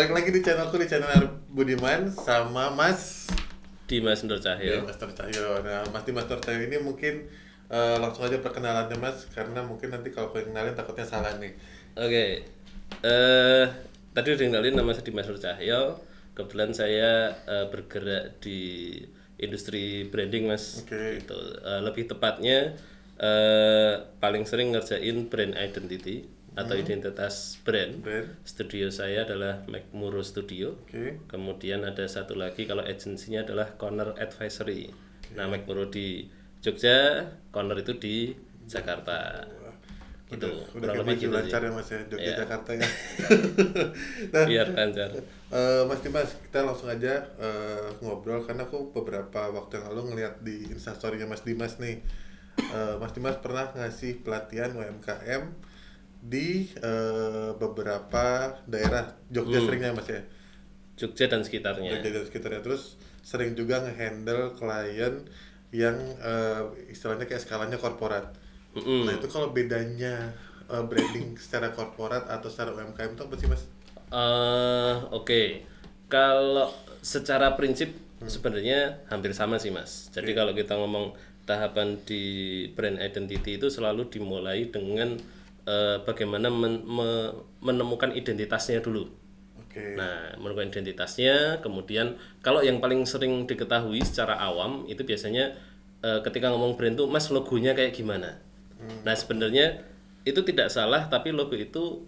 balik lagi di channelku di channel Budiman sama Mas Dimas Nur Cahyo. Mas Nur Cahyo. Nah, Mas Dimas Nur Cahyo ini mungkin eh, langsung aja perkenalannya Mas karena mungkin nanti kalau kenalin takutnya salah nih. Oke. Eh tadi udah kenalin nama saya Dimas Nur Cahyo. Kebetulan saya eh, bergerak di industri branding, Mas. Oke. Gitu. Eh, lebih tepatnya eh paling sering ngerjain brand identity atau identitas brand. Brand. Studio saya adalah McMurrow Studio. Oke. Kemudian ada satu lagi kalau agensinya adalah Corner Advisory. Nah, McMurrow di Jogja, Corner itu di Jakarta. Gitu. Udah, udah lebih gitu lancar ya Mas ya, Jogja Iya. Jakarta ya. nah, Biar lancar. eh, Mas Dimas, kita langsung aja eh, ngobrol karena aku beberapa waktu yang lalu ngeliat di instastorynya Mas Dimas nih. Eh, Mas Dimas pernah ngasih pelatihan UMKM di eh, beberapa daerah Jogja Hmm. seringnya Mas ya. Jogja dan sekitarnya. Jogja dan sekitarnya terus sering juga ngehandle klien yang eh, istilahnya kayak skalanya korporat. Mm-mm. Nah itu kalau bedanya eh, branding secara korporat atau secara UMKM itu apa sih mas? Eh, Oke, kalau secara prinsip sebenarnya hampir sama sih mas. Jadi kalau kita ngomong tahapan di brand identity itu selalu dimulai dengan eh, bagaimana men- me- menemukan identitasnya dulu. Oke. Nah, menemukan identitasnya, kemudian kalau yang paling sering diketahui secara awam itu biasanya eh, ketika ngomong brand tuh, mas logonya kayak gimana? Nah, sebenarnya itu tidak salah, tapi logo itu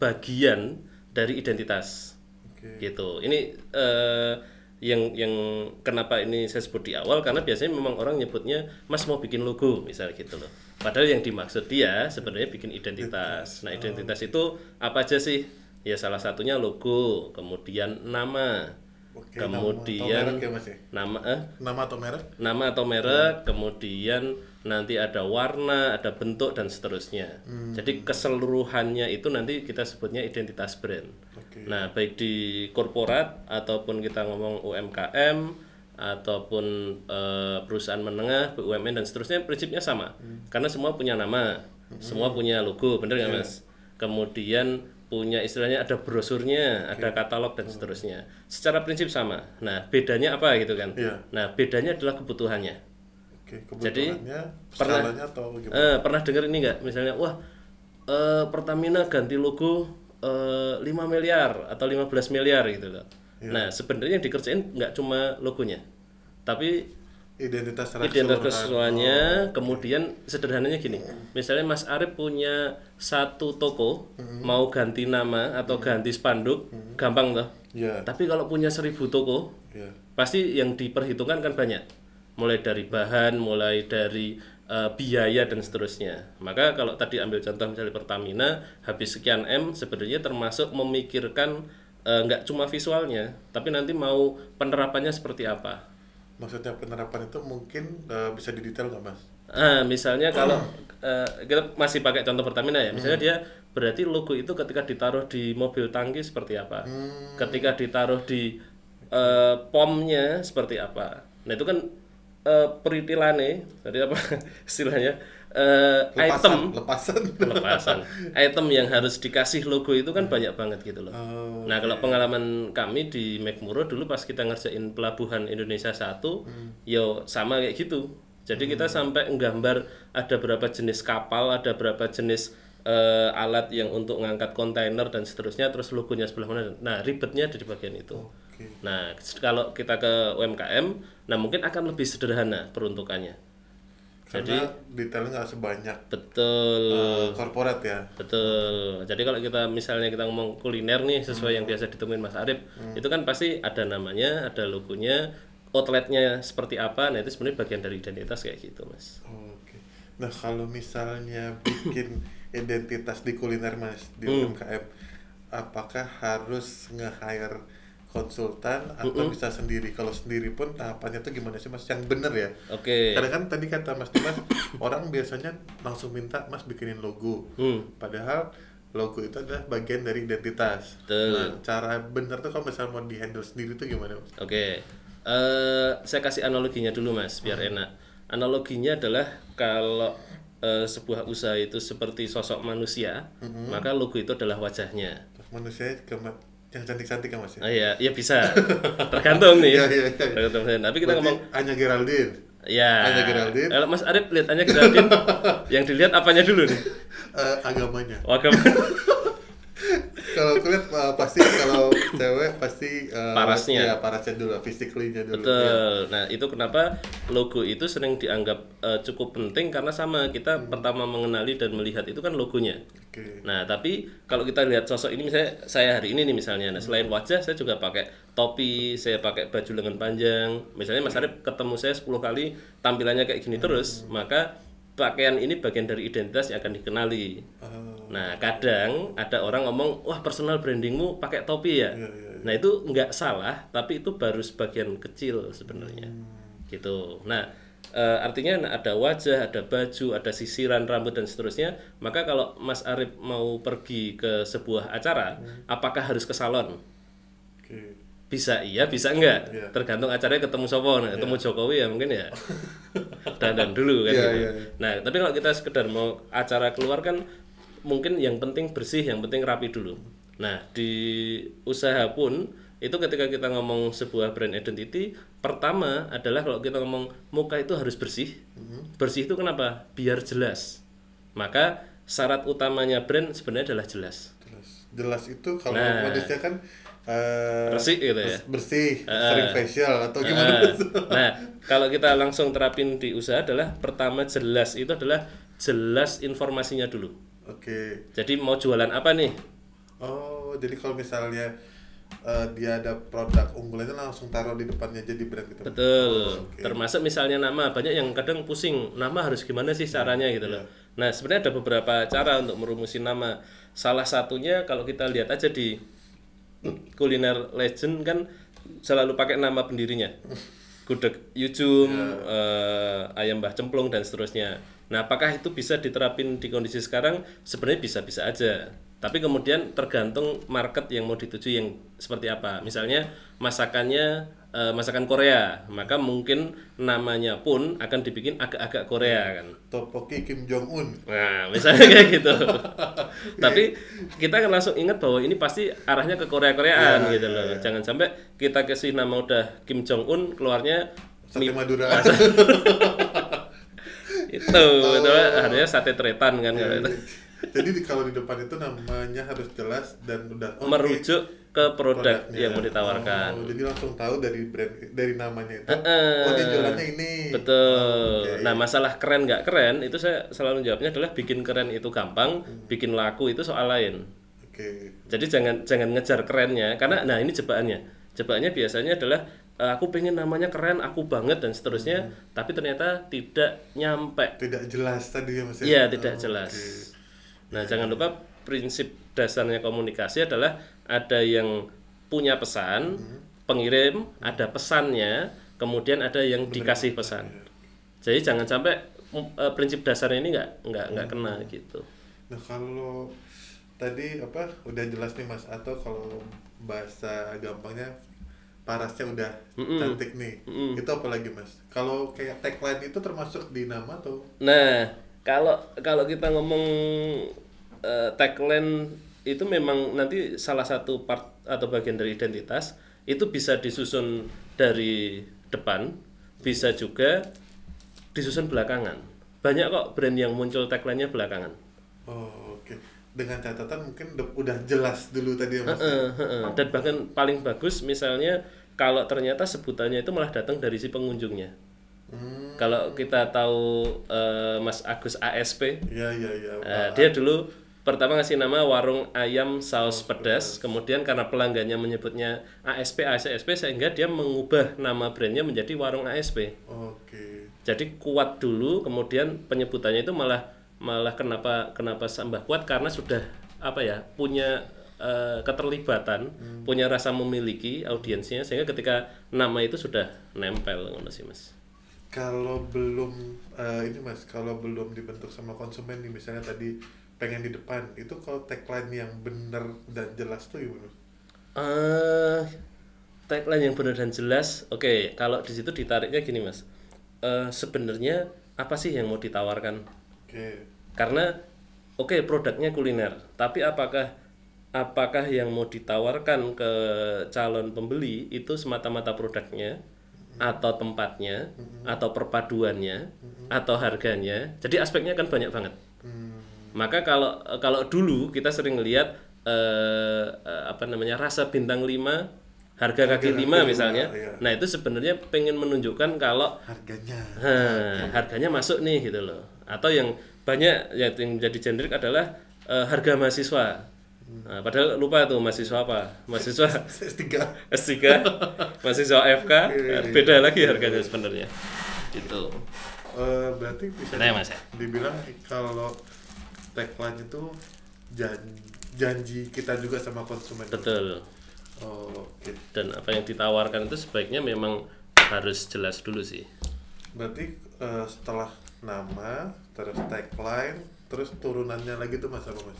bagian dari identitas, Oke. gitu. Ini eh, yang yang kenapa ini saya sebut di awal karena biasanya memang orang nyebutnya, mas mau bikin logo, misalnya gitu loh. Padahal yang dimaksud dia sebenarnya bikin identitas. Nah, identitas itu apa aja sih? Ya salah satunya logo, kemudian nama, Oke, kemudian nama atau merek ya mas ya? nama eh Nama atau merek? nama atau merek, kemudian nanti ada warna, ada bentuk dan seterusnya. Jadi keseluruhannya itu nanti kita sebutnya identitas brand. Oke. Nah, baik di korporat ataupun kita ngomong UMKM ataupun eh, perusahaan menengah, BUMN dan seterusnya prinsipnya sama. Karena semua punya nama, semua punya logo, bener nggak Mas? Kemudian punya istilahnya ada brosurnya, ada katalog dan seterusnya. Secara prinsip sama. Nah, bedanya apa gitu kan? Iya. Nah, bedanya adalah kebutuhannya. Oke, Jadi, pernah- atau gimana? Eh, pernah dengar ini nggak? Misalnya, wah eh, Pertamina ganti logo eh, 5 miliar atau 15 miliar gitu loh. Iya. Nah, sebenarnya yang dikerjain nggak cuma logonya, tapi Identitas identitas keseluruhan. keseluruhannya. Kemudian sederhananya gini, misalnya Mas Arif punya satu toko, mau ganti nama atau ganti spanduk, gampang toh. Iya. Tapi kalau punya seribu toko, Iya. pasti yang diperhitungkan kan banyak mulai dari bahan mulai dari eh, biaya dan seterusnya. Maka kalau tadi ambil contoh misalnya Pertamina habis sekian m sebenarnya termasuk memikirkan nggak cuma visualnya tapi nanti mau penerapannya seperti apa. Maksudnya penerapan itu mungkin eh, bisa didetail nggak mas? ah misalnya kalau eh, kita masih pakai contoh Pertamina ya. Misalnya dia berarti logo itu ketika ditaruh di mobil tangki seperti apa? Ketika ditaruh di eh, pomnya seperti apa? Nah itu kan eh, peritilane tadi apa istilahnya eh, item lepasan. lepasan item yang harus dikasih logo itu kan banyak banget gitu loh Oh, Nah, kalau pengalaman kami di McMurrow dulu pas kita ngerjain pelabuhan Indonesia 1, yo sama kayak gitu. Jadi kita sampai nggambar ada berapa jenis kapal, ada berapa jenis eh, alat yang untuk ngangkat kontainer dan seterusnya, terus logonya sebelah mana. Nah, ribetnya ada di bagian itu. Oke. Nah, kalau kita ke UMKM, nah mungkin akan lebih sederhana peruntukannya. Karena detailnya nggak sebanyak Betul. eh, korporat ya. Betul. Jadi kalau kita misalnya kita ngomong kuliner nih sesuai yang biasa ditemuin Mas Arif, itu kan pasti ada namanya, ada logonya, outletnya seperti apa. Nah itu sebenarnya bagian dari identitas kayak gitu, Mas. Oke. Nah kalau misalnya bikin identitas di kuliner mas di Hmm. UMKM, apakah harus nge-hire konsultan atau bisa sendiri? Kalau sendiri pun tahapannya tuh gimana sih mas? Yang bener ya? Oke. Kadang kan tadi kata Mas Dimas, orang biasanya langsung minta Mas bikinin logo. Hmm. Padahal logo itu adalah bagian dari identitas. Betul. Nah, cara bener tuh kalau misalnya mau di handle sendiri tuh gimana Mas? Oke. Eh, saya kasih analoginya dulu, Mas, biar enak. Analoginya adalah kalau eh, sebuah usaha itu seperti sosok manusia, maka logo itu adalah wajahnya. Manusia ke yang cantik-cantik kan mas ya? Oh iya, iya bisa. Tergantung nih. Iya, iya, iya. Tergantung. Tapi kita Berarti ngomong Anya Geraldine. ya. Anya Geraldine. Kalau Mas Arif lihat Anya Geraldine, yang dilihat apanya dulu nih? Eh, agamanya. Oh, agama. kalau kulihat eh, pasti kalau cewek pasti eh, Parasnya. ya parasnya dulu physically-nya dulu ya. Betul. Nah, itu kenapa logo itu sering dianggap eh, cukup penting karena sama kita pertama mengenali dan melihat itu kan logonya. oke Nah, tapi kalau kita lihat sosok ini misalnya saya hari ini nih misalnya, nah selain wajah saya juga pakai topi, saya pakai baju lengan panjang. Misalnya Mas Arif ketemu saya 10 kali tampilannya kayak gini terus, maka pakaian ini bagian dari identitas yang akan dikenali. Eh, Nah, kadang ada orang ngomong, "Wah, personal brandingmu pakai topi ya?" Iya, iya, Nah, itu nggak salah, tapi itu baru sebagian kecil sebenarnya. Hmm. Gitu. Nah, eh, artinya ada wajah, ada baju, ada sisiran rambut dan seterusnya. Maka kalau Mas Arif mau pergi ke sebuah acara, Hmm. apakah harus ke salon? oke Bisa iya, bisa enggak. Iya. Tergantung acaranya ketemu sopo. Nah, ketemu Jokowi ya mungkin ya. Dandan dulu kan Iya, gitu. iya, iya. Nah, tapi kalau kita sekedar mau acara keluar kan mungkin yang penting bersih, yang penting rapi dulu. Nah, di usaha pun itu ketika kita ngomong sebuah brand identity, pertama adalah kalau kita ngomong muka itu harus bersih. Mhm. Bersih itu kenapa? Biar jelas. Maka syarat utamanya brand sebenarnya adalah jelas. jelas jelas itu kalau Nah. kan eh, Bersih gitu ya. bers- bersih sering facial atau gimana Ah, nah, kalau kita langsung terapin di usaha adalah pertama jelas itu adalah jelas informasinya dulu. oke Jadi mau jualan apa nih? oh jadi kalau misalnya eh, dia ada produk unggulannya langsung taruh di depannya jadi brand gitu Betul. oke. Termasuk misalnya nama banyak yang kadang pusing nama harus gimana sih caranya gitu loh. Nah sebenarnya ada beberapa cara untuk merumusin nama. Salah satunya kalau kita lihat aja di kuliner legend kan selalu pakai nama pendirinya. Gudeg Yujum, eh, ayam Mbah Cemplung dan seterusnya. Nah, apakah itu bisa diterapin di kondisi sekarang? Sebenarnya bisa-bisa aja. Tapi kemudian tergantung market yang mau dituju yang seperti apa. Misalnya masakannya eh, masakan Korea, maka mungkin namanya pun akan dibikin agak-agak Korea kan. Topoki Kim Jong Un Nah, misalnya kayak gitu. Tapi kita kan langsung ingat bahwa ini pasti arahnya ke Korea-Koreaan gitu loh. Jangan sampai kita kasih nama udah Kim Jong Un keluarnya Sate Madura itu, itu harusnya sate tretan kan kalau itu. Jadi di- kalau di depan itu namanya harus jelas dan udah oke, Merujuk ke produk produknya. yang mau ditawarkan. oh, jadi langsung tahu dari brand dari namanya itu Heeh. oh dia jualannya ini Betul. Oh, oke. Nah, masalah keren nggak keren itu saya selalu jawabnya adalah bikin keren itu gampang, Hmm. bikin laku itu soal lain. oke Jadi jangan jangan ngejar kerennya karena nah ini jebakannya. Jebakannya biasanya adalah eh, aku pengen namanya keren, aku banget dan seterusnya, Hmm. tapi ternyata tidak nyampe. tidak jelas tadi ya mas ya? Iya, tidak Oh, jelas. oke. Nah, jangan lupa prinsip dasarnya komunikasi adalah ada yang punya pesan, Hmm. pengirim, ada pesannya, kemudian ada yang dikasih pesan. Jadi jangan sampai eh, prinsip dasarnya ini nggak nggak nggak Hmm. kena gitu. Nah kalau tadi apa udah jelas nih mas atau kalau bahasa gampangnya parasnya udah cantik nih itu apa lagi mas? Kalau kayak tagline itu termasuk di nama atau? Nah, kalau kalau kita ngomong eh, tagline itu memang nanti salah satu part atau bagian dari identitas itu bisa disusun dari depan, bisa juga disusun belakangan. Banyak kok brand yang muncul tagline-nya belakangan. Oh oke dengan catatan mungkin udah- jelas dulu tadi ya mas. ya? Heeh, heeh. Dan bahkan paling bagus misalnya kalau ternyata sebutannya itu malah datang dari si pengunjungnya. Hmm, Kalau kita tahu eh, Mas Agus ASP, iya iya iya. Eh, dia dulu pertama ngasih nama warung ayam saus pedas, kemudian karena pelanggannya menyebutnya ASP ASP sehingga dia mengubah nama brandnya menjadi warung ASP. Oke. Jadi kuat dulu, kemudian penyebutannya itu malah malah kenapa kenapa tambah kuat karena sudah apa ya punya eh, keterlibatan, punya rasa memiliki audiensnya sehingga ketika nama itu sudah nempel ngono sih mas. Kalau belum eh, ini mas, kalau belum dibentuk sama konsumen nih misalnya tadi pengen di depan itu kalau tagline yang benar dan jelas tuh gimana? eh tagline yang benar dan jelas. Oke, kalau di situ ditariknya gini mas. Eh sebenarnya apa sih yang mau ditawarkan? Oke. Karena oke produknya kuliner, tapi apakah apakah yang mau ditawarkan ke calon pembeli itu semata-mata produknya atau tempatnya atau perpaduannya atau harganya. Jadi aspeknya kan banyak banget. Maka kalau kalau dulu kita sering lihat eh, eh, apa namanya rasa bintang 5 harga kaki lima misalnya. iya. Nah, itu sebenarnya pengen menunjukkan kalau harganya harganya masuk nih gitu loh. Atau yang banyak ya yang jadi generik adalah eh, harga mahasiswa. Nah, padahal lupa tuh mahasiswa apa? Mahasiswa S3 S3, mahasiswa FK, beda lagi harganya sebenarnya. Gitu. Eh, berarti bisa Benar ya, Mas ya? dibilang kalau tagline itu jan- janji kita juga sama konsumen Betul. oh, oke Dan apa yang ditawarkan itu sebaiknya memang harus jelas dulu sih. berarti eh, setelah nama terus tagline terus turunannya lagi tuh mas apa mas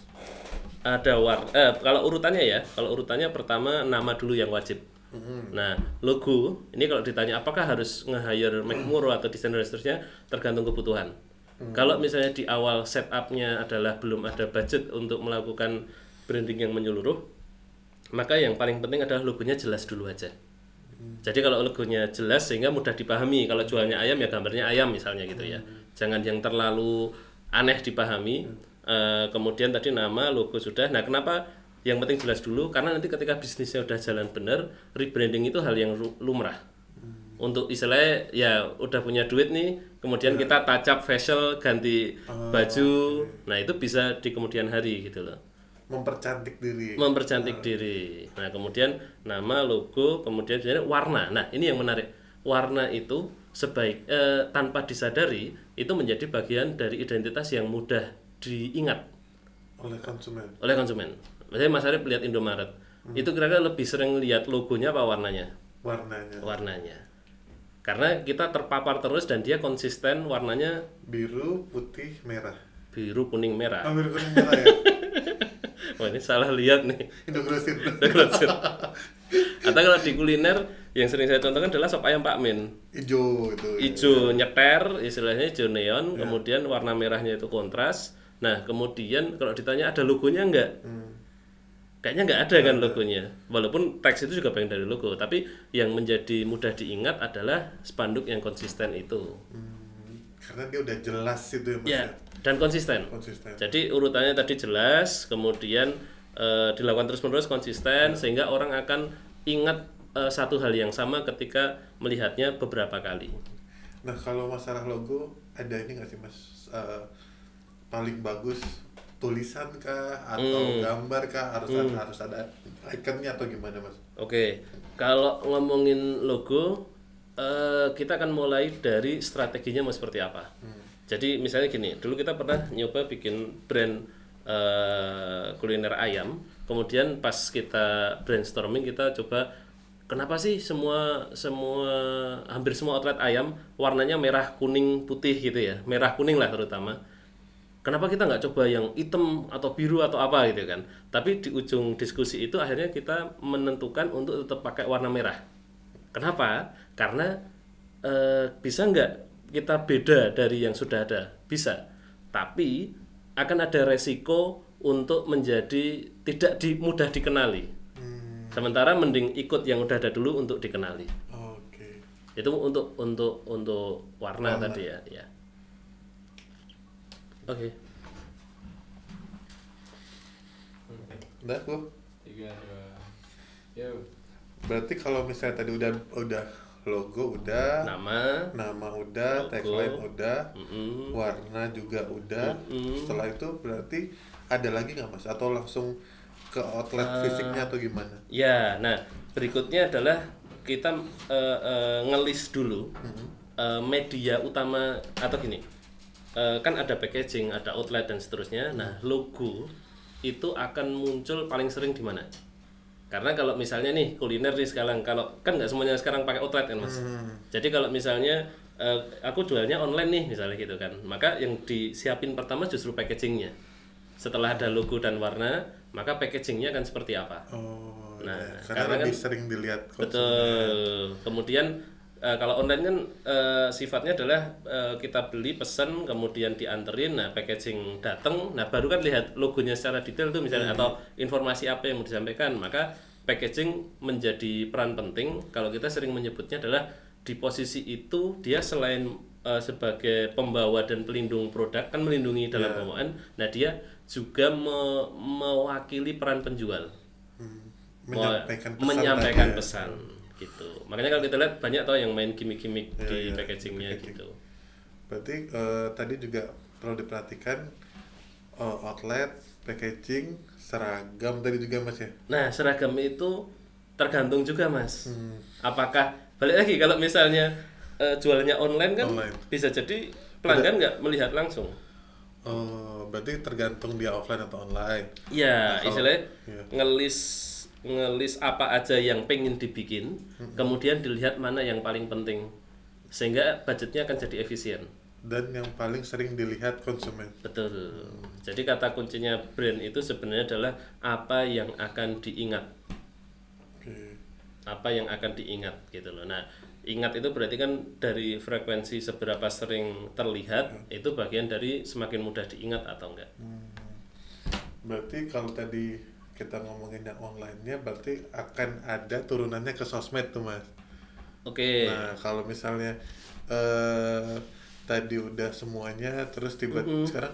Ada war eh, kalau urutannya ya, kalau urutannya pertama nama dulu yang wajib. Nah, logo ini kalau ditanya apakah harus nge-hire McMurrow atau desainer dan seterusnya tergantung kebutuhan. Kalau misalnya di awal setupnya adalah belum ada budget untuk melakukan branding yang menyeluruh, maka yang paling penting adalah logonya jelas dulu aja. Jadi kalau logonya jelas sehingga mudah dipahami. Kalau jualnya ayam ya gambarnya ayam misalnya gitu ya. Jangan yang terlalu aneh dipahami. Eh, kemudian tadi nama, logo sudah. Nah, kenapa yang penting jelas dulu? Karena nanti ketika bisnisnya udah jalan benar, rebranding itu hal yang lumrah. Untuk istilahnya ya udah punya duit nih, kemudian kita touch up facial, ganti baju. Nah, itu bisa di kemudian hari gitu loh mempercantik diri mempercantik diri. Nah, kemudian nama, logo, kemudian warna. Nah, ini yang menarik. Warna itu sebaik eh, tanpa disadari itu menjadi bagian dari identitas yang mudah diingat oleh konsumen oleh konsumen. Misalnya Mas Arif lihat Indomaret, itu kira-kira lebih sering lihat logonya apa warnanya? warnanya Warnanya. Karena kita terpapar terus dan dia konsisten warnanya biru putih merah biru, kuning, merah. oh biru kuning merah ya Wah, ini salah lihat nih. Indogrosir Grosir. Atau kalau di kuliner yang sering saya contohkan adalah sop ayam Pak Min. hijau itu ya. Hijau nyeter, istilahnya hijau neon, kemudian warna merahnya itu kontras. Nah, kemudian kalau ditanya ada logonya enggak? Kayaknya nggak ada kan logonya. Walaupun teks itu juga bagian dari logo, tapi yang menjadi mudah diingat adalah spanduk yang konsisten itu. Hmm, karena dia udah jelas itu ya mas Ya, dan konsisten. konsisten Jadi urutannya tadi jelas, kemudian eh, dilakukan terus-menerus konsisten sehingga orang akan ingat eh, satu hal yang sama ketika melihatnya beberapa kali. Nah kalau masalah logo ada ini nggak sih mas Eh, paling bagus tulisan kah atau Hmm. gambar kah harus ada, harus ada ikonnya atau gimana mas? Oke, kalau ngomongin logo, eh, kita akan mulai dari strateginya mau seperti apa. Jadi misalnya gini, dulu kita pernah nyoba bikin brand eh, kuliner ayam, kemudian pas kita brainstorming kita coba kenapa sih semua semua hampir semua outlet ayam warnanya merah kuning putih gitu ya, merah kuning lah terutama. Kenapa kita nggak coba yang hitam atau biru atau apa gitu kan? Tapi di ujung diskusi itu akhirnya kita menentukan untuk tetap pakai warna merah. Kenapa? Karena eh, bisa nggak kita beda dari yang sudah ada? Bisa. Tapi akan ada resiko untuk menjadi tidak di, mudah dikenali. Sementara mending ikut yang udah ada dulu untuk dikenali. Oke. Itu untuk untuk untuk warna, tadi ya, ya. Oke. Udah aku. tiga dua yo Berarti kalau misalnya tadi udah udah logo udah, Nama, nama udah, tagline udah, mm, warna juga udah. Setelah itu berarti ada lagi nggak mas? Atau langsung ke outlet Eh, fisiknya atau gimana? Ya, nah berikutnya adalah kita eh, eh, ngelis dulu eh, media utama atau gini, eh, kan ada packaging, ada outlet dan seterusnya. Nah logo itu akan muncul paling sering di mana? Karena kalau misalnya nih kuliner nih sekarang, kalau kan nggak semuanya sekarang pakai outlet kan mas. Jadi kalau misalnya eh, aku jualnya online nih misalnya gitu kan, maka yang disiapin pertama justru packagingnya. Setelah ada logo dan warna, maka packagingnya akan seperti apa? Oh, Nah, ya. karena karena lebih kan- sering dilihat konsumen. Betul. Kemudian eh, kalau online kan eh, sifatnya adalah eh, kita beli pesan kemudian dianterin nah packaging datang nah baru kan lihat logonya secara detail tuh misalnya atau informasi apa yang mau disampaikan. Maka packaging menjadi peran penting. Kalau kita sering menyebutnya adalah di posisi itu dia selain eh, sebagai pembawa dan pelindung produk kan melindungi dalam pembawaan nah dia juga me- mewakili peran penjual. Menyampaikan Mau- pesan menyampaikan ya. pesan gitu makanya kalau kita lihat banyak tau yang main gimmick-gimmick Iya, di iya, packagingnya packaging. gitu Berarti eh, tadi juga perlu diperhatikan eh, outlet, packaging, seragam tadi juga mas ya. nah seragam itu tergantung juga mas Hmm. apakah balik lagi kalau misalnya eh, jualnya online kan Online. bisa jadi pelanggan nggak melihat langsung Oh, berarti tergantung dia offline atau online. Iya, Nah, istilahnya iya. ngelis ngelis apa aja yang pengen dibikin, Hmm. kemudian dilihat mana yang paling penting, sehingga budgetnya akan jadi efisien. Dan yang paling sering dilihat konsumen. Betul. Jadi kata kuncinya brand itu sebenarnya adalah apa yang akan diingat, apa yang akan diingat gitu loh. Nah, ingat itu berarti kan dari frekuensi seberapa sering terlihat itu bagian dari semakin mudah diingat atau enggak. Berarti kalau tadi kita ngomongin yang online-nya berarti akan ada turunannya ke sosmed tuh mas. Oke. Nah kalau misalnya eh tadi udah semuanya terus tiba sekarang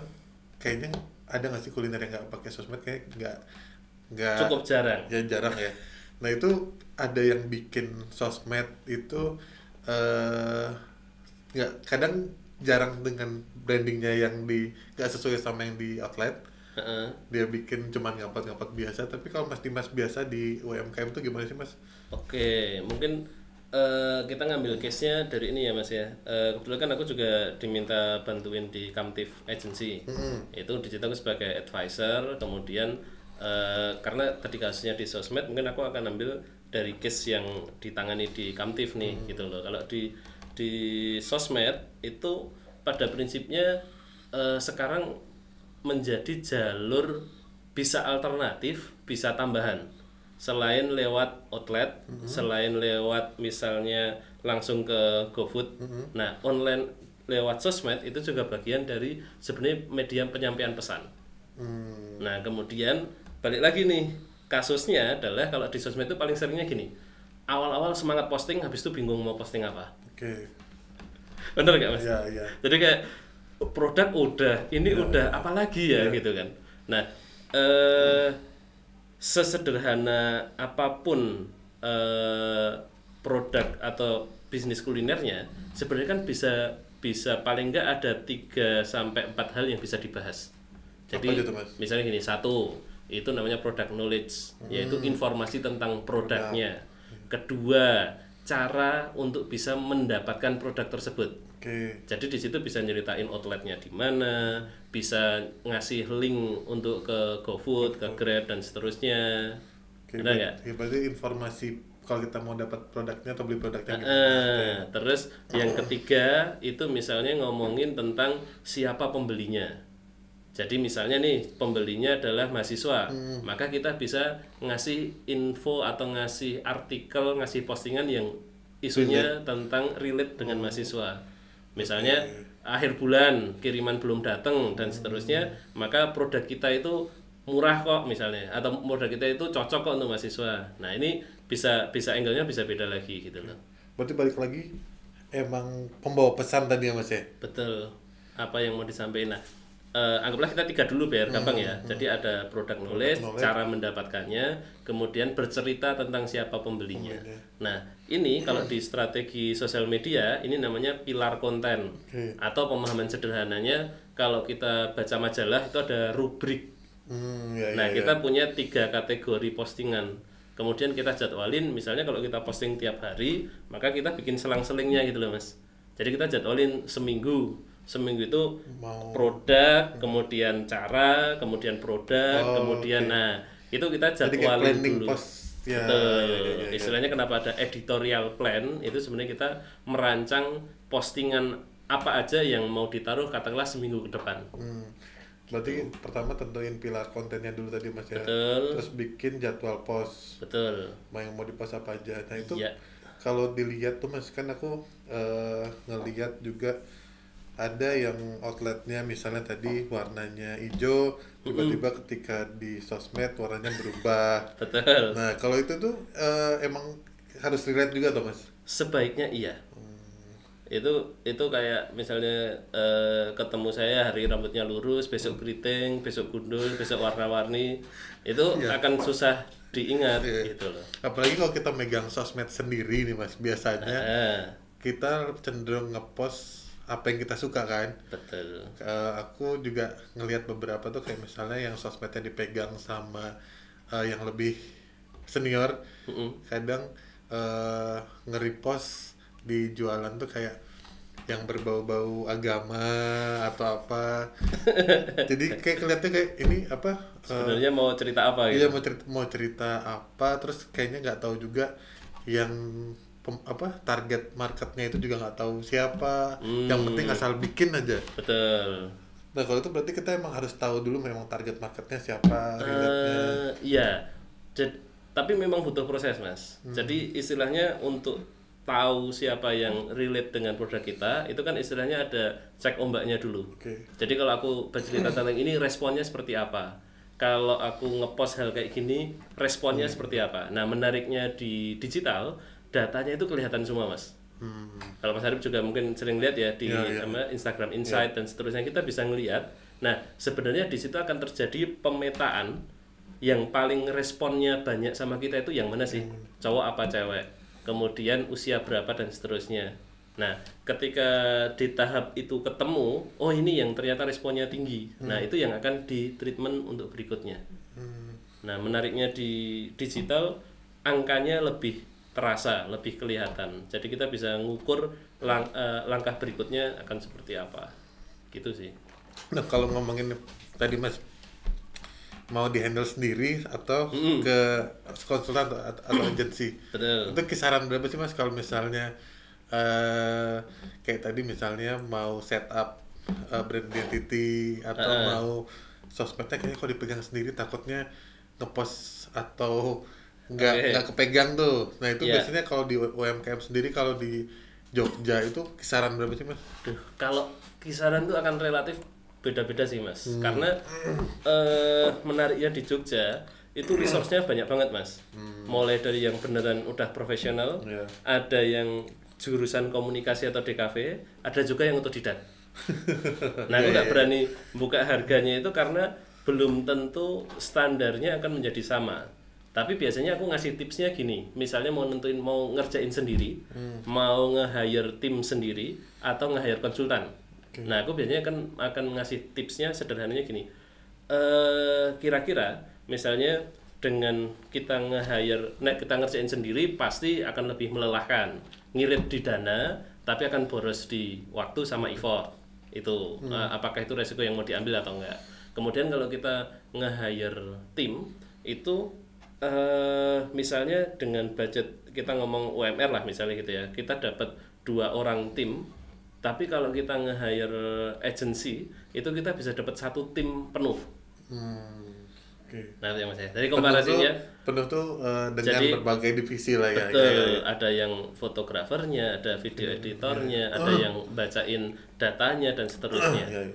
kayaknya ada nggak sih kuliner yang nggak pakai sosmed kayak nggak nggak Cukup jarang. ya jarang ya. Nah itu ada yang bikin sosmed itu eh nggak kadang jarang dengan brandingnya yang di nggak sesuai sama yang di outlet Dia bikin cuman ngapot-ngapot biasa tapi kalau mas Dimas biasa di UMKM itu gimana sih mas? Oke, mungkin eh, kita ngambil case-nya dari ini ya Mas ya. Eh, kebetulan kan aku juga diminta bantuin di Camtif Agency. Itu digital sebagai advisor, kemudian eh, karena tadi kasusnya di sosmed, mungkin aku akan ambil dari case yang ditangani di Camtif nih gitu loh. Kalau di di sosmed itu pada prinsipnya eh, sekarang menjadi jalur bisa alternatif, bisa tambahan. Selain lewat outlet, selain lewat misalnya langsung ke GoFood. Nah, online lewat sosmed itu juga bagian dari sebenarnya media penyampaian pesan. Hmm, Nah, kemudian balik lagi nih, kasusnya adalah kalau di sosmed itu paling seringnya gini. Awal-awal semangat posting, habis itu bingung mau posting apa. Oke. Bener gak mas? Ya ya. Jadi kayak produk udah, ini udah apalagi ya gitu kan. Nah, eh sesederhana apa pun eh produk atau bisnis kulinernya, sebenarnya kan bisa bisa paling nggak ada 3 sampai 4 hal yang bisa dibahas. Jadi Mas? misalnya gini, satu itu namanya product knowledge, yaitu Hmm. informasi tentang produknya. Kedua, cara untuk bisa mendapatkan produk tersebut. Oke. Jadi di situ bisa nyeritain outletnya di mana, bisa ngasih link untuk ke GoFood, ke Grab dan seterusnya. Oke, Benar nggak? ya, berarti informasi kalau kita mau dapat produknya atau beli produknya gitu. Eh, terus yang ketiga itu misalnya ngomongin tentang siapa pembelinya. Jadi misalnya nih pembelinya adalah mahasiswa, maka kita bisa ngasih info atau ngasih artikel, ngasih postingan yang isunya tentang relate dengan mahasiswa. Misalnya akhir bulan kiriman belum datang dan seterusnya, maka produk kita itu murah kok misalnya atau produk kita itu cocok kok untuk mahasiswa. Nah, ini bisa bisa angle-nya bisa beda lagi gitu loh. Berarti balik lagi emang pembawa pesan tadi ya mas ya. Betul. Apa yang mau disampaikan? Nah, eh, anggaplah kita tiga dulu biar gampang ya. Jadi ada produk knowledge, knowledge. cara mendapatkannya, kemudian bercerita tentang siapa pembelinya. Nah, ini kalau di strategi sosial media ini namanya pilar konten Oke. atau pemahaman sederhananya kalau kita baca majalah itu ada rubrik. Hmm, ya, Nah, ya, kita punya tiga kategori postingan. Kemudian kita jadwalin, misalnya kalau kita posting tiap hari, maka kita bikin selang-selingnya gitu loh, Mas. Jadi kita jadwalin seminggu. Seminggu itu Mau- produk, kemudian cara, kemudian produk, Oh, kemudian nah, itu kita Jadi kayak jadwalin planning dulu. post. Ya, Betul. ya, ya, ya, ya. Istilahnya kenapa ada editorial plan? Itu sebenarnya kita merancang postingan apa aja yang mau ditaruh katakanlah seminggu ke depan. Hmm. Berarti pertama tentuin pilar kontennya dulu tadi mas ya. Betul. Terus bikin jadwal post. Betul. Mau yang mau di post apa aja. Nah itu Iya. kalau dilihat tuh mas kan aku eh, ngelihat juga ada yang outletnya misalnya tadi warnanya hijau tiba-tiba ketika di sosmed warnanya berubah. Betul. Nah kalau itu tuh eh, emang harus relate juga tuh mas? Sebaiknya iya. Itu itu kayak misalnya eh, ketemu saya hari rambutnya lurus besok keriting besok gundul besok warna-warni itu akan susah diingat gitu loh. Apalagi kalau kita megang sosmed sendiri nih mas biasanya Eh, kita cenderung ngepost apa yang kita suka kan. Betul. Eh, aku juga ngelihat beberapa tuh kayak misalnya yang sosmednya dipegang sama eh, yang lebih senior kadang eh, nge-repost di jualan tuh kayak yang berbau-bau agama atau apa. Jadi kayak kelihatannya kayak ini apa sebenarnya mau cerita apa Iya gitu? mau cerita mau cerita apa terus kayaknya nggak tahu juga yang pem- apa target marketnya itu juga nggak tahu siapa. Yang penting asal bikin aja. Betul. Nah kalau itu berarti kita emang harus tahu dulu memang target marketnya siapa Eh, iya. Jad- tapi memang butuh proses mas. Jadi istilahnya untuk tahu siapa yang relate dengan produk kita itu kan istilahnya ada cek ombaknya dulu. Oke. Jadi kalau aku bercerita tentang ini responnya seperti apa? Kalau aku ngepost hal kayak gini responnya seperti apa? Nah menariknya di digital datanya itu kelihatan semua mas hmm. kalau Mas Arif juga mungkin sering lihat ya di Ya, ya. apa, Instagram Insight dan seterusnya kita bisa ngelihat. Nah, sebenarnya di situ akan terjadi pemetaan yang paling responnya banyak sama kita itu yang mana sih? Cowok apa cewek? Kemudian usia berapa dan seterusnya. Nah, ketika di tahap itu ketemu, oh ini yang ternyata responnya tinggi. Nah, itu yang akan di treatment untuk berikutnya. Nah, menariknya di digital angkanya lebih terasa, lebih kelihatan. Jadi kita bisa ngukur lang- eh, langkah berikutnya akan seperti apa. Gitu sih. nah kalau ngomongin tadi mas mau di handle sendiri atau ke konsultan atau, atau agensi Betul. itu kisaran berapa sih mas kalau misalnya eh kayak tadi misalnya mau setup eh, brand identity atau mau sosmednya kayaknya kalau dipegang sendiri takutnya ngepost atau nggak Oke. nggak kepegang tuh nah itu Iya. biasanya kalau di UMKM sendiri kalau di Jogja itu kisaran berapa sih mas? Duh, kalau kisaran itu akan relatif beda-beda sih mas. Karena eh, menariknya di Jogja itu resource-nya banyak banget mas. Mulai dari yang beneran udah profesional, Iya. ada yang jurusan komunikasi atau DKV, ada juga yang otodidak. nah aku nggak berani buka harganya itu karena belum tentu standarnya akan menjadi sama. Tapi biasanya aku ngasih tipsnya gini, misalnya mau nentuin mau ngerjain sendiri, mau nge-hire tim sendiri atau nge-hire konsultan. Nah aku biasanya kan akan ngasih tipsnya sederhananya gini, eh kira-kira misalnya dengan kita nge-hire, nah kita ngerjain sendiri pasti akan lebih melelahkan, ngirit di dana, tapi akan boros di waktu sama effort. Itu eh, apakah itu resiko yang mau diambil atau enggak. Kemudian kalau kita nge-hire tim itu eh misalnya dengan budget kita ngomong UMR lah misalnya gitu ya kita dapat dua orang tim tapi kalau kita nge-hire agency itu kita bisa dapat satu tim penuh Hmm, oke. nah itu ya mas ya jadi Penuh komparasinya tuh, penuh tuh eh, dengan Jadi, berbagai divisi lah ya. Betul, ya, ya, ya. ada yang fotografernya, ada video editornya, ada yang bacain datanya dan seterusnya. Ya, ya.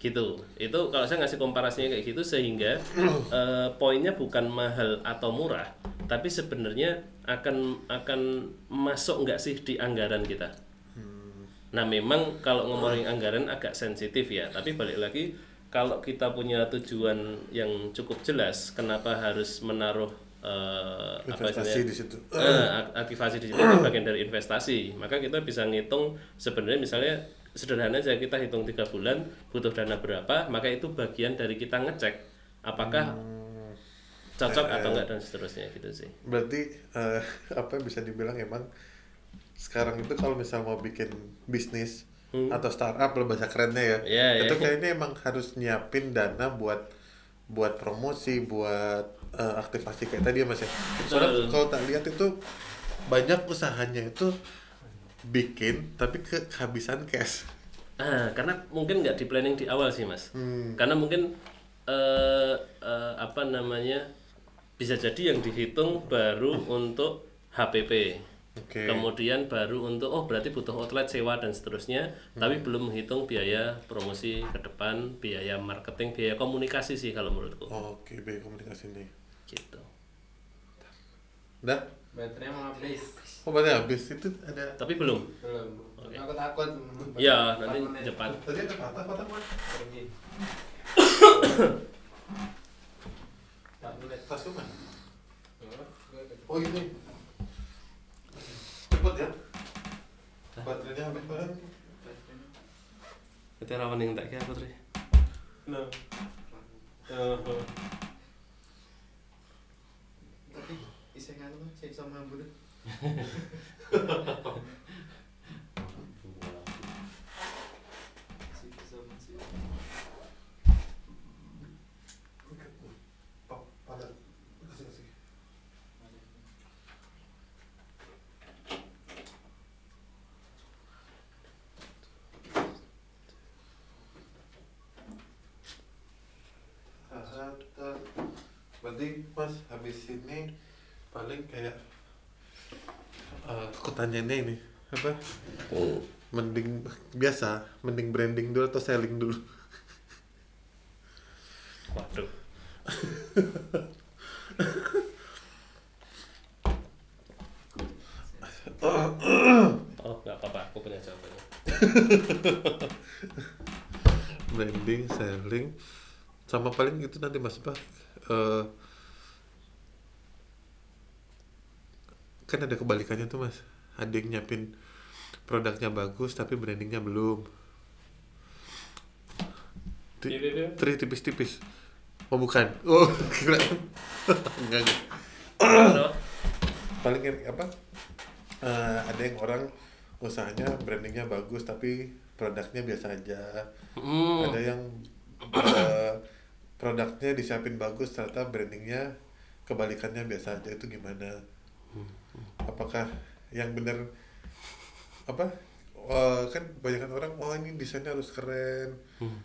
Gitu. Itu kalau saya ngasih komparasinya kayak gitu sehingga eh, poinnya bukan mahal atau murah, tapi sebenarnya akan akan masuk nggak sih di anggaran kita. Nah, memang kalau ngomongin anggaran agak sensitif ya, tapi balik lagi kalau kita punya tujuan yang cukup jelas, kenapa harus menaruh eh, apa Investasi di situ. Eh, ak- aktivasi di situ itu bagian dari investasi. Maka kita bisa ngitung sebenarnya misalnya sederhana aja kita hitung tiga bulan butuh dana berapa, maka itu bagian dari kita ngecek apakah Hmm. cocok atau enggak dan seterusnya gitu sih. Berarti eh, apa bisa dibilang emang sekarang itu kalau misal mau bikin bisnis atau startup lah bahasa kerennya ya, Hmm. Iya, itu iya. kayaknya emang harus nyiapin dana buat buat promosi, buat eh, aktivasi kayak tadi ya mas ya. Soalnya kalau tak lihat itu banyak usahanya itu bikin tapi ke kehabisan cash. Ah, karena mungkin nggak di planning di awal sih mas. Hmm. Karena mungkin eh, eh, apa namanya bisa jadi yang dihitung baru untuk HPP. Oke. Kemudian baru untuk oh berarti butuh outlet sewa dan seterusnya, tapi belum menghitung biaya promosi ke depan, biaya marketing, biaya komunikasi sih kalau menurutku. Oke, baik komunikasi nih. Gitu. Udah? Baterainya mau habis. Oh, berarti habis itu ada Tapi belum. Belum. Oke. Aku takut. Iya, Empat nanti cepat. tadi ada. Pergi. Empat menit. Tas lu mana? Oh, ini. Cepet ya. Baterainya habis banget. baterainya. Itu rawan yang tak kira Putri. No. Tapi iseng aku sih sama buru. Sih sama sih. Pa- Pada. Kasih, kasih. Ah, ah. Berarti mas habis ini paling kayak eh, aku tanyainnya ini apa mending biasa mending branding dulu atau selling dulu Waduh. Oh, nggak apa-apa, aku punya jawabannya. branding selling sama paling itu nanti mas apa eh, kan ada kebalikannya tuh mas. Ada yang nyiapin produknya bagus tapi brandingnya belum. Iya, iya, iya. tri tipis-tipis. Oh bukan. Oh kira enggak enggak. Paling apa eh, ada yang orang usahanya brandingnya bagus tapi produknya biasa aja. Hmm. ada yang eh, produknya disiapin bagus ternyata brandingnya kebalikannya biasa aja. Itu gimana apakah yang benar apa eh, kan kebanyakan orang oh ini desainnya harus keren Hmm.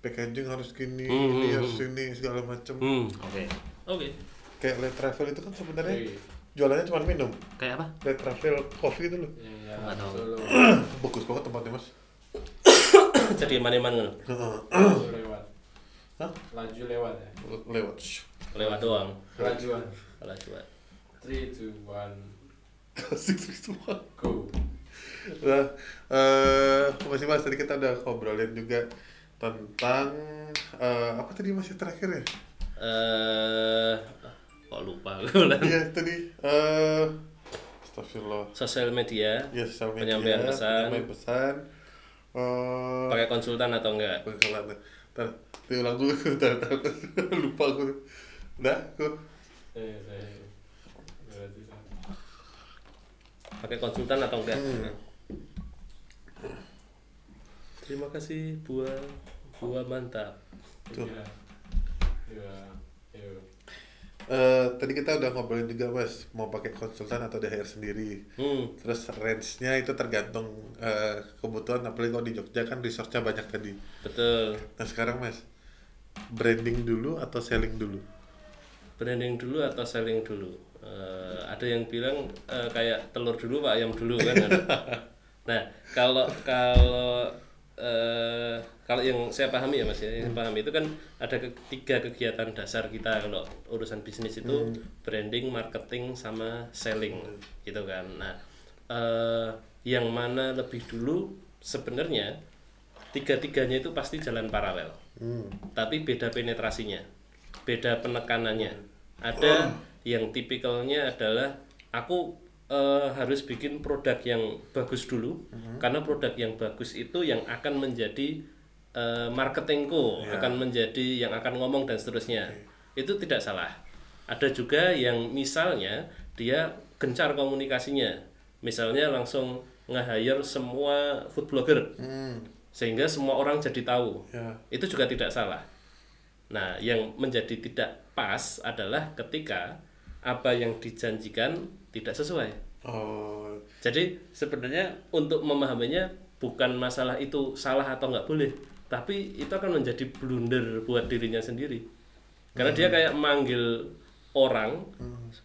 packaging harus gini Hmm, ini hmm, harus hmm. ini segala macem Hmm, oke. Oke. kayak Light Travel itu kan sebenarnya Iya. jualannya cuma minum Kayak apa? Light Travel coffee itu loh Nggak tahu. Bagus banget tempatnya mas Jadi mana-mana lewat. Hah? Laju lewat ya. lewat. Lewat doang. Kelajuan. Kalau coba. 3, 2, 1, asik sih semua go. Nah, eh masih mas tadi kita udah ngobrolin juga tentang eh, apa tadi masih terakhir ya? Eh, kok lupa gue. Iya tadi eh Astagfirullah. Sosial media, Ya sosial media. penyampaian pesan, penyampaian pesan. Eh, pakai konsultan atau enggak? Ntar, diulang dulu. Ntar. Lupa aku. Udah, aku. Saya, saya. Berarti sama. Pakai konsultan atau enggak? Hmm. Terima kasih buah buah mantap. Tuh. Iya. Iya. Eh, tadi kita udah ngobrolin juga mas mau pakai konsultan atau di hire sendiri Hmm. terus range-nya itu tergantung eh, kebutuhan apalagi kalau di Jogja kan resource-nya banyak tadi Betul. nah sekarang mas branding dulu atau selling dulu Branding dulu atau selling dulu? Eh, ada yang bilang eh, kayak telur dulu pak ayam dulu kan? nah kalau kalau eh, kalau yang saya pahami ya mas ya, yang pahami itu kan ada ke- tiga kegiatan dasar kita kalau urusan bisnis itu branding, marketing, sama selling gitu kan. Nah eh, yang mana lebih dulu sebenarnya tiga-tiganya itu pasti jalan paralel hmm. tapi beda penetrasinya, beda penekanannya. Ada yang tipikalnya adalah aku eh, harus bikin produk yang bagus dulu, karena produk yang bagus itu yang akan menjadi eh, marketingku, Ya. akan menjadi yang akan ngomong dan seterusnya. Itu tidak salah. Ada juga yang misalnya dia gencar komunikasinya, misalnya langsung nge-hire semua food blogger Hmm. sehingga semua orang jadi tahu ya itu juga tidak salah. Nah, yang menjadi tidak pas adalah ketika apa yang dijanjikan tidak sesuai. oh. Jadi sebenarnya untuk memahaminya bukan masalah itu salah atau nggak boleh, tapi itu akan menjadi blunder buat dirinya sendiri. Karena dia kayak manggil orang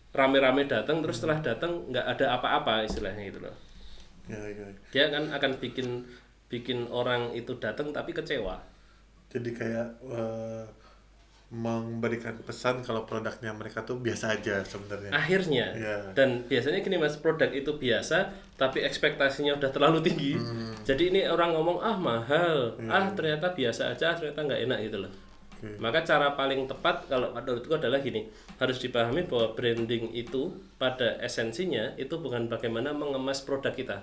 rame-rame datang terus setelah datang nggak ada apa-apa istilahnya gitu loh. Ya ya. Dia kan akan bikin bikin orang itu datang tapi kecewa. Jadi kayak eh, memberikan pesan kalau produknya mereka tuh biasa aja sebenarnya akhirnya Iya. dan biasanya gini mas produk itu biasa tapi ekspektasinya udah terlalu tinggi Hmm. jadi ini orang ngomong ah mahal Iya. ah ternyata biasa aja ternyata nggak enak gitu loh Oke. maka cara paling tepat kalau menurutku adalah gini harus dipahami bahwa branding itu pada esensinya itu bukan bagaimana mengemas produk kita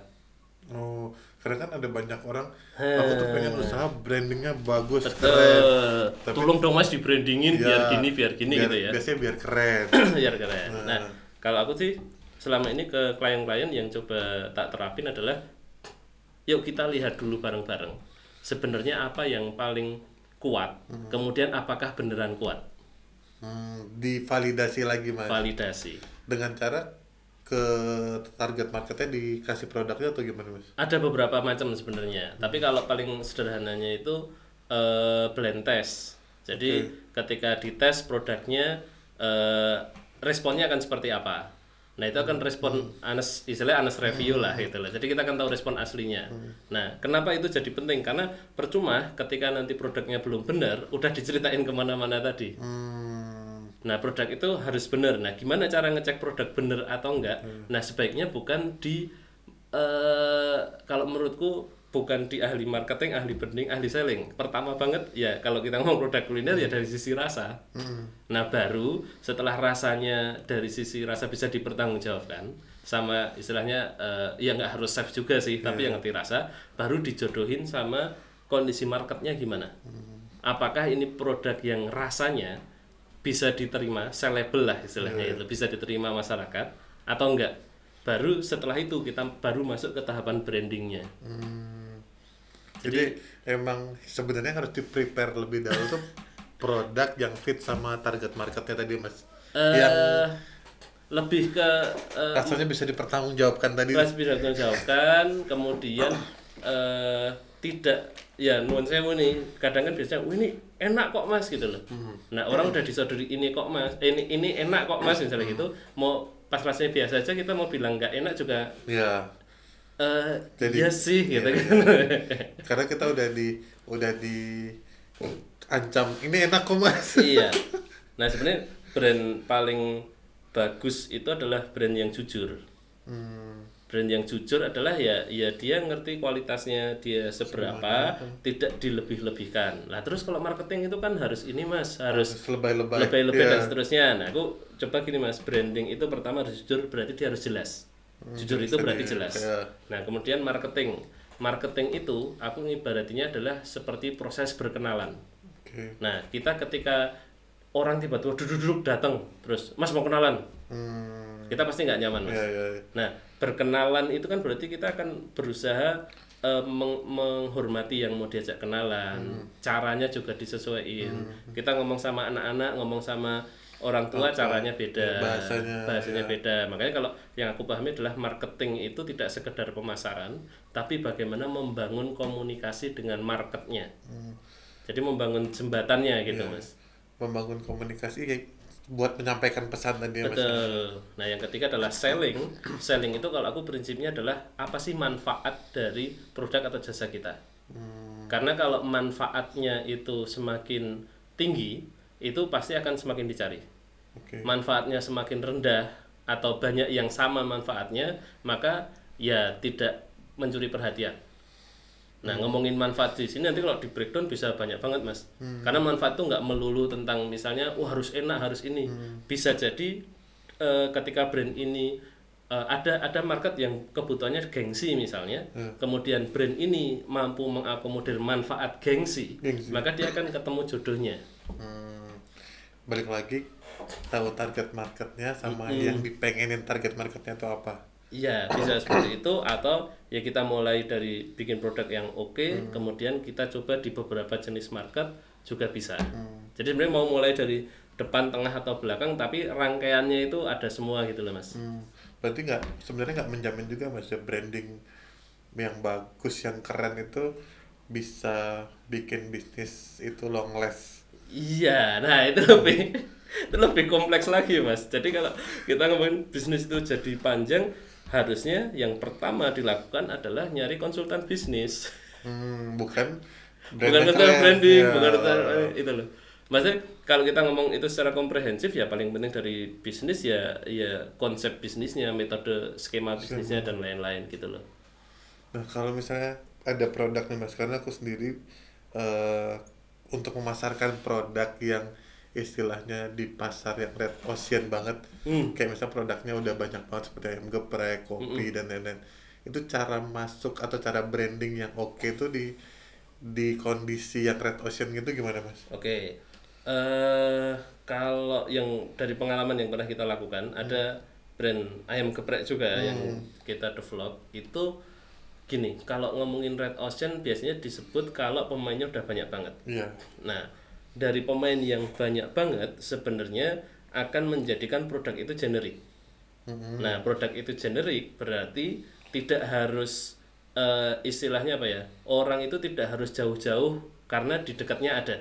oh karena kan ada banyak orang aku tuh pengen usaha brandingnya bagus keren Betul. Tapi- tolong dong mas di brandingin Ya, biar gini biar gini biar- gitu ya biasanya biar keren biar keren. Nah, kalau aku sih selama ini ke klien-klien yang coba tak terapin adalah yuk kita lihat dulu bareng-bareng. Sebenarnya apa yang paling kuat, kemudian apakah beneran kuat? hmm, divalidasi lagi mas Validasi. dengan cara ke target marketnya dikasih produknya atau gimana mas Ada beberapa macam sebenarnya, tapi kalau paling sederhananya itu eh, blend test. Jadi ketika dites produknya eh, responnya akan seperti apa. Nah itu akan respon honest, istilahnya honest review lah gitu loh. Jadi kita akan tahu respon aslinya. Nah kenapa itu jadi penting? Karena percuma ketika nanti produknya belum benar, udah diceritain ke mana-mana tadi. hmm, Nah, produk itu harus benar. Nah, gimana cara ngecek produk benar atau enggak? Nah, sebaiknya bukan di eh kalau menurutku bukan di ahli marketing, ahli branding, ahli selling. Pertama banget ya kalau kita ngomong produk kuliner ya dari sisi rasa. Nah, baru setelah rasanya dari sisi rasa bisa dipertanggungjawabkan sama istilahnya eh, ya nggak harus chef juga sih, tapi yang ngerti rasa baru dijodohin sama kondisi marketnya gimana. Apakah ini produk yang rasanya bisa diterima, sellable lah istilahnya itu, bisa diterima masyarakat atau enggak? Baru setelah itu kita baru masuk ke tahapan brandingnya. jadi, emang sebenarnya harus di prepare lebih dahulu tuh produk yang fit sama target marketnya tadi mas Eh, yang lebih ke eh, rasanya bisa dipertanggungjawabkan tadi bisa jawabkan kemudian eh, tidak ya nuan sewu nih kadang kan biasanya "Wih, ini enak kok mas gitu loh. Nah orang udah disodori ini kok mas? Ini ini enak kok mas misalnya gitu. Mau pas rasanya biasa aja kita mau bilang nggak enak juga ya eh Jadi- iya sih gitu iya, kan. Karena kita udah di udah di ancam ini enak kok mas. Iya. Nah sebenarnya brand paling bagus itu adalah brand yang jujur. Hmm, brand yang jujur adalah ya ya dia ngerti kualitasnya dia seberapa tidak dilebih-lebihkan. Lah terus kalau marketing itu kan harus ini mas harus lebay-lebay. lebih-lebih Iya. dan seterusnya. Nah aku coba gini mas branding itu pertama harus jujur berarti dia harus jelas. Jujur itu berarti iya, jelas. iya. nah kemudian marketing. Marketing itu aku ngibaratinya adalah seperti proses berkenalan. Oke. nah kita ketika orang tiba-tiba duduk-duduk datang terus mas mau kenalan Hmm, kita pasti nggak nyaman mas ya, ya, ya. Nah, berkenalan itu kan berarti kita akan berusaha eh, meng- menghormati yang mau diajak kenalan, caranya juga disesuaikan. Kita ngomong sama anak-anak, ngomong sama orang tua caranya beda, bahasanya, bahasanya ya. beda. Makanya kalau yang aku pahami adalah marketing itu tidak sekedar pemasaran, tapi bagaimana membangun komunikasi dengan marketnya. Jadi membangun jembatannya gitu, Mas. Membangun komunikasi kayak buat menyampaikan pesan tadi ya Betul. Nah, yang ketiga adalah selling. Selling itu kalau aku prinsipnya adalah apa sih manfaat dari produk atau jasa kita. Karena kalau manfaatnya itu semakin tinggi, itu pasti akan semakin dicari. oke Manfaatnya semakin rendah atau banyak yang sama manfaatnya, maka ya tidak mencuri perhatian. Nah, ngomongin manfaat di sini nanti kalau di breakdown bisa banyak banget, Mas. Karena manfaat itu nggak melulu tentang misalnya, wah harus enak, harus ini. Bisa jadi eh, ketika brand ini eh, ada ada market yang kebutuhannya gengsi misalnya, kemudian brand ini mampu mengakomodir manfaat gengsi, Gengsi. maka dia akan ketemu jodohnya. Hmm, balik lagi tahu target marketnya sama yang dipengenin target marketnya itu apa Iya, bisa seperti itu atau ya kita mulai dari bikin produk yang oke, kemudian kita coba di beberapa jenis market juga bisa. Jadi sebenarnya mau mulai dari depan, tengah atau belakang, tapi rangkaiannya itu ada semua gitu loh mas. Hmm, berarti nggak sebenarnya nggak menjamin juga mas ya branding yang bagus yang keren itu bisa bikin bisnis itu long last Iya, nah itu lebih itu lebih kompleks lagi mas. Jadi kalau kita ngomongin bisnis itu jadi panjang, harusnya yang pertama dilakukan adalah nyari konsultan bisnis. Hmm, bukan bukan brandnya konsultan keren. branding, Ya. bukan konsultan itu loh. Maksudnya kalau kita ngomong itu secara komprehensif ya paling penting dari bisnis ya ya konsep bisnisnya, metode skema bisnisnya dan lain-lain gitu loh. Nah, kalau misalnya ada produk nih Mas, karena aku sendiri eh, untuk memasarkan produk yang istilahnya di pasar yang red ocean banget, Hmm. kayak misalnya produknya udah banyak banget seperti ayam geprek, kopi dan lain-lain. Itu cara masuk atau cara branding yang oke tuh di di kondisi yang red ocean gitu gimana Mas? Oke, eh kalau yang dari pengalaman yang pernah kita lakukan ada brand ayam geprek juga yang kita develop itu gini, kalau ngomongin red ocean biasanya disebut kalau pemainnya udah banyak banget. Iya. Nah, dari pemain yang banyak banget sebenarnya akan menjadikan produk itu generik. Nah, produk itu generik berarti tidak harus eh, istilahnya apa ya? Orang itu tidak harus jauh-jauh karena di dekatnya ada.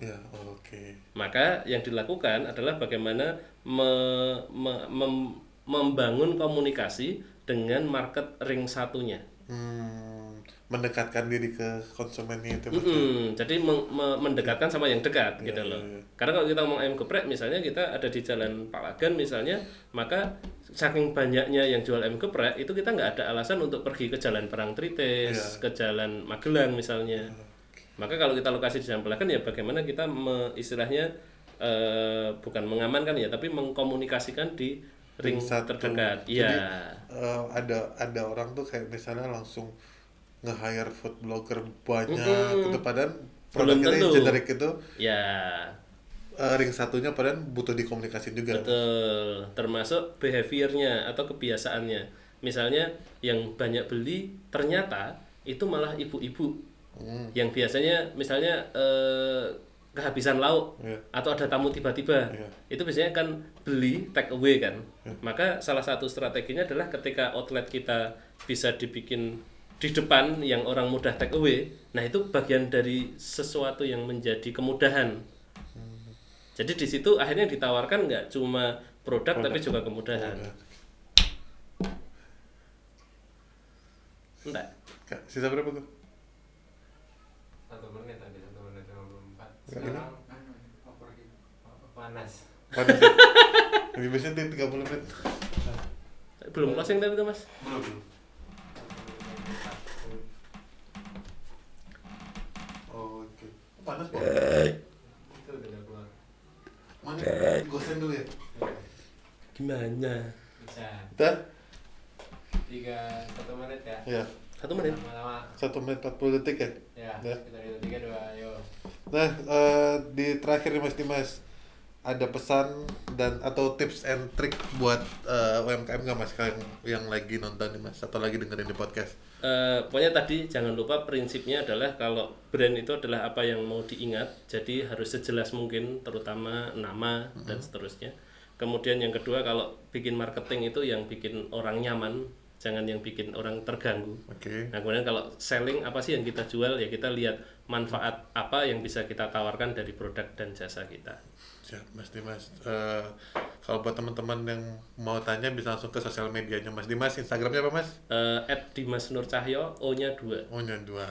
Iya, oke. Maka yang dilakukan adalah bagaimana me- me- mem- membangun komunikasi dengan market ring satunya. Hmm, mendekatkan diri ke konsumennya itu Mas. Mm-mm, jadi meng- me- mendekatkan sama yang dekat gitu loh. iya, iya. Karena kalau kita ngomong ayam geprek misalnya kita ada di jalan Palagan misalnya, maka saking banyaknya yang jual ayam geprek itu kita nggak ada alasan untuk pergi ke jalan Perang Tritis, Iya. ke jalan Magelang misalnya. Maka kalau kita lokasi di jalan Palagan ya bagaimana kita me- istilahnya eh, bukan mengamankan ya, tapi mengkomunikasikan di ring satu. terdekat. Iya. eh, ada ada orang tuh kayak misalnya langsung nge-hire food blogger banyak Mm-mm. gitu padahal produknya yang generik itu Ya. eh, ring satunya padahal butuh dikomunikasi juga Betul, termasuk behaviornya atau kebiasaannya. Misalnya yang banyak beli ternyata itu malah ibu-ibu Hmm. yang biasanya misalnya eh, kehabisan lauk Iya. atau ada tamu tiba-tiba Iya. itu biasanya kan beli take away kan. Maka salah satu strateginya adalah ketika outlet kita bisa dibikin di depan yang orang mudah take away, nah itu bagian dari sesuatu yang menjadi kemudahan. Jadi di situ akhirnya ditawarkan nggak cuma produk, tapi juga kemudahan. Udah. Enggak. Kak, sisa berapa tuh? Satu menit tadi, satu menit 54 Nggak Sekarang panas Panas ya? Lebih biasanya di 30 menit Belum closing tapi itu mas. Belum Oh, oke Panas kok Itu udah keluar Mana? Gosen dulu ya? Gimana? Bisa? Tiga, satu menit ya Ya Satu menit. Lama-lama 1 menit 40 detik ya? Ya, Ya. kita tiga, dua, ayo Nah, eh, di terakhir nih Mas Dimas ada pesan dan atau tips and trick buat eh, UMKM nggak Mas kalian yang lagi nonton nih Mas atau lagi dengerin di podcast? Eh, pokoknya tadi jangan lupa prinsipnya adalah kalau brand itu adalah apa yang mau diingat, jadi harus sejelas mungkin, terutama nama dan seterusnya. Kemudian yang kedua kalau bikin marketing itu yang bikin orang nyaman, jangan yang bikin orang terganggu. Oke. Nah kemudian kalau selling apa sih yang kita jual ya kita lihat manfaat apa yang bisa kita tawarkan dari produk dan jasa kita. Siap Mas Dimas. Eh, kalau buat teman-teman yang mau tanya bisa langsung ke sosial medianya Mas Dimas. Instagramnya apa Mas? At Dimas Nur Cahyo, O-nya 2 Oh nya dua.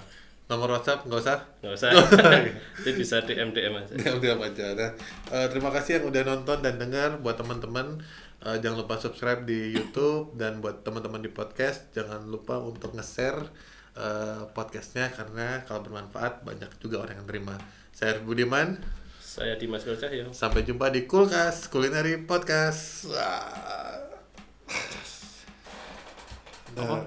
Nomor WhatsApp nggak usah? nggak usah itu bisa DM DM aja Diam diam aja. Nah, eh, terima kasih yang udah nonton dan dengar. Buat teman-teman eh, jangan lupa subscribe di YouTube dan buat teman-teman di podcast jangan lupa untuk nge-share eh, podcastnya karena kalau bermanfaat banyak juga orang yang terima. Saya Arif Budiman. saya Dimas Nur Cahyo Sampai jumpa di Kulkas Kulineri Podcast. Wah. apa